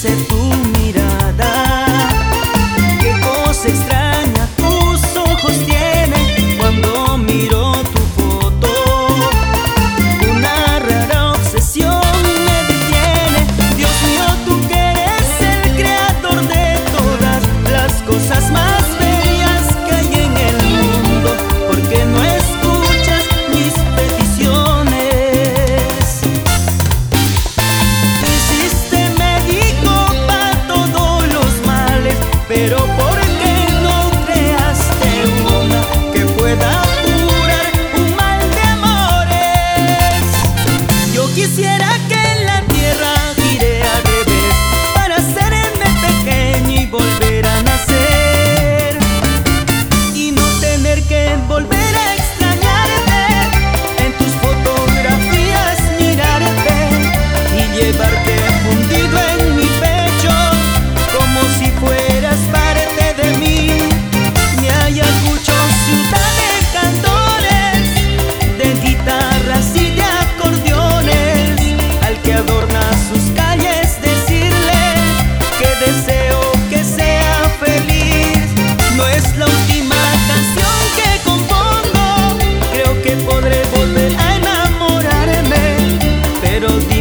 ser é tu. quiero